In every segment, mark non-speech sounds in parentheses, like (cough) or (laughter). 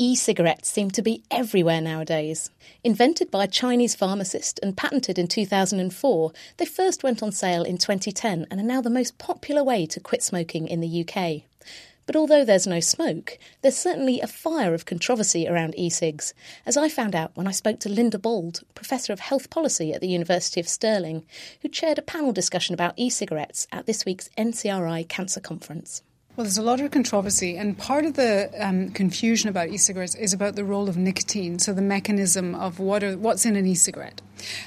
E cigarettes seem to be everywhere nowadays. Invented by a Chinese pharmacist and patented in 2004, they first went on sale in 2010 and are now the most popular way to quit smoking in the UK. But although there's no smoke, there's certainly a fire of controversy around e cigs, as I found out when I spoke to Linda Bauld, Professor of Health Policy at the University of Stirling, who chaired a panel discussion about e cigarettes at this week's NCRI Cancer Conference. Well, there's a lot of controversy, and part of the um, confusion about e-cigarettes is about the role of nicotine, so the mechanism of what are, what's in an e-cigarette.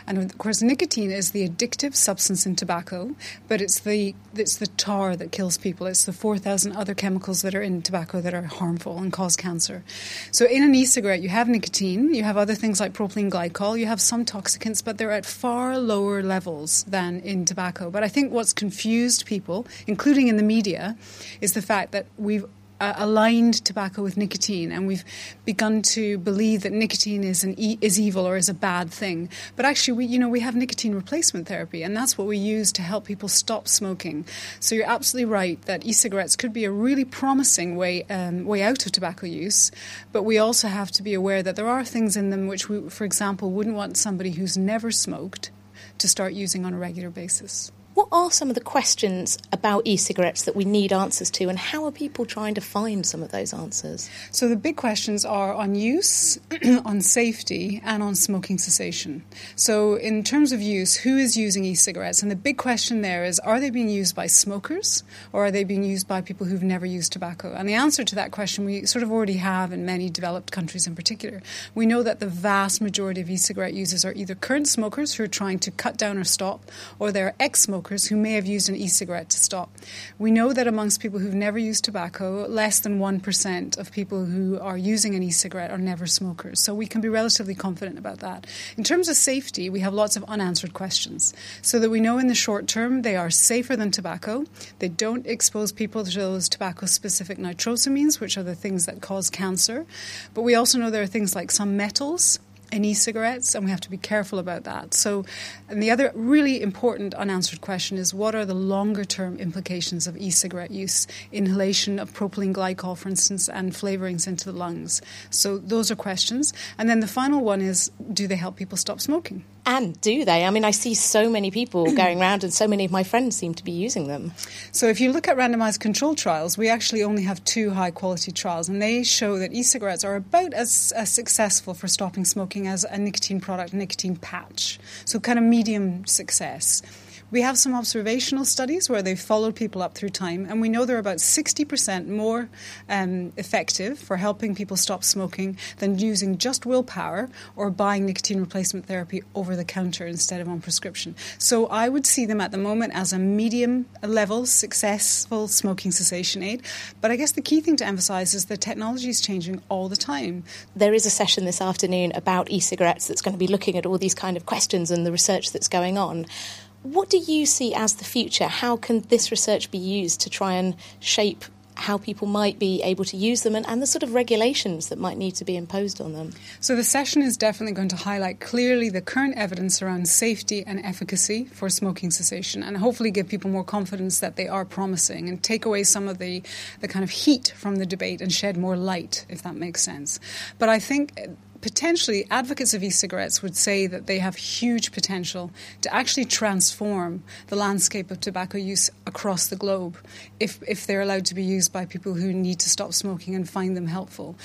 And of course, nicotine is the addictive substance in tobacco, but it's the it's the tar that kills people. It's the 4,000 other chemicals that are in tobacco that are harmful and cause cancer. So in an e-cigarette, you have nicotine, you have other things like propylene glycol, you have some toxicants, but they're at far lower levels than in tobacco. But I think what's confused people, including in the media, is the fact that we've uh, aligned tobacco with nicotine, and we've begun to believe that nicotine is an e- is evil or is a bad thing. But actually, we you know we have nicotine replacement therapy, and that's what we use to help people stop smoking. So you're absolutely right that e-cigarettes could be a really promising way um, way out of tobacco use, but we also have to be aware that there are things in them which we, for example, wouldn't want somebody who's never smoked to start using on a regular basis. What are some of the questions about e cigarettes that we need answers to, and how are people trying to find some of those answers? So, the big questions are on use, (clears throat) on safety, and on smoking cessation. So, in terms of use, who is using e cigarettes? And the big question there is are they being used by smokers or are they being used by people who've never used tobacco? And the answer to that question we sort of already have in many developed countries in particular. We know that the vast majority of e cigarette users are either current smokers who are trying to cut down or stop, or they're ex smokers smokers who may have used an e cigarette to stop. We know that amongst people who've never used tobacco, less than 1% of people who are using an e cigarette are never smokers. So we can be relatively confident about that. In terms of safety, we have lots of unanswered questions. So that we know in the short term they are safer than tobacco, they don't expose people to those tobacco specific nitrosamines, which are the things that cause cancer. But we also know there are things like some metals in e-cigarettes, and we have to be careful about that. So, and the other really important unanswered question is what are the longer-term implications of e-cigarette use, inhalation of propylene glycol, for instance, and flavorings into the lungs. So those are questions. And then the final one is, do they help people stop smoking? And do they? I mean, I see so many people (clears throat) going around, and so many of my friends seem to be using them. So, if you look at randomized control trials, we actually only have two high quality trials, and they show that e cigarettes are about as, as successful for stopping smoking as a nicotine product, nicotine patch. So, kind of medium success. We have some observational studies where they've followed people up through time, and we know they're about 60% more um, effective for helping people stop smoking than using just willpower or buying nicotine replacement therapy over the counter instead of on prescription. So I would see them at the moment as a medium level successful smoking cessation aid. But I guess the key thing to emphasize is the technology is changing all the time. There is a session this afternoon about e cigarettes that's going to be looking at all these kind of questions and the research that's going on. What do you see as the future? How can this research be used to try and shape how people might be able to use them and, and, the sort of regulations that might need to be imposed on them. So, the session is definitely going to highlight clearly the current evidence around safety and efficacy for smoking cessation and hopefully give people more confidence that they are promising and take away some of the, the kind of heat from the debate and shed more light, if that makes sense. But I think potentially advocates of e-cigarettes would say that they have huge potential to actually transform the landscape of tobacco use across the globe if, if they're allowed to be used by people who need to stop smoking and find them helpful.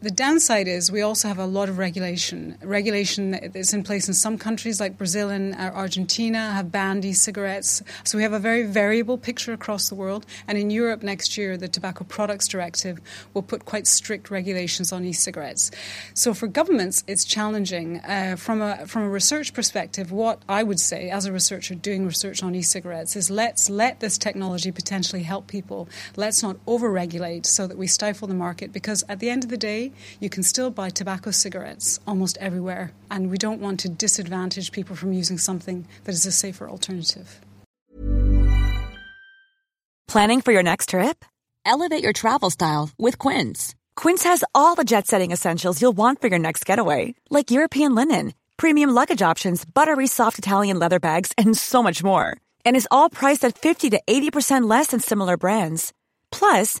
The downside is we also have a lot of regulation. Regulation that is in place in some countries like Brazil and uh, Argentina have banned e-cigarettes. So we have a very variable picture across the world. And in Europe next year, the Tobacco Products Directive will put quite strict regulations on e-cigarettes. So for governments, it's challenging. Uh, from a from a research perspective, what I would say as a researcher doing research on e-cigarettes is let's let this technology potentially help people. Let's not over-regulate so that we stifle the market because at the end of the day you can still buy tobacco cigarettes almost everywhere, and we don't want to disadvantage people from using something that is a safer alternative. Planning for your next trip? Elevate your travel style with Quince. Quince has all the jet setting essentials you'll want for your next getaway, like European linen, premium luggage options, buttery soft Italian leather bags, and so much more. And is all priced at 50 to 80% less than similar brands. Plus,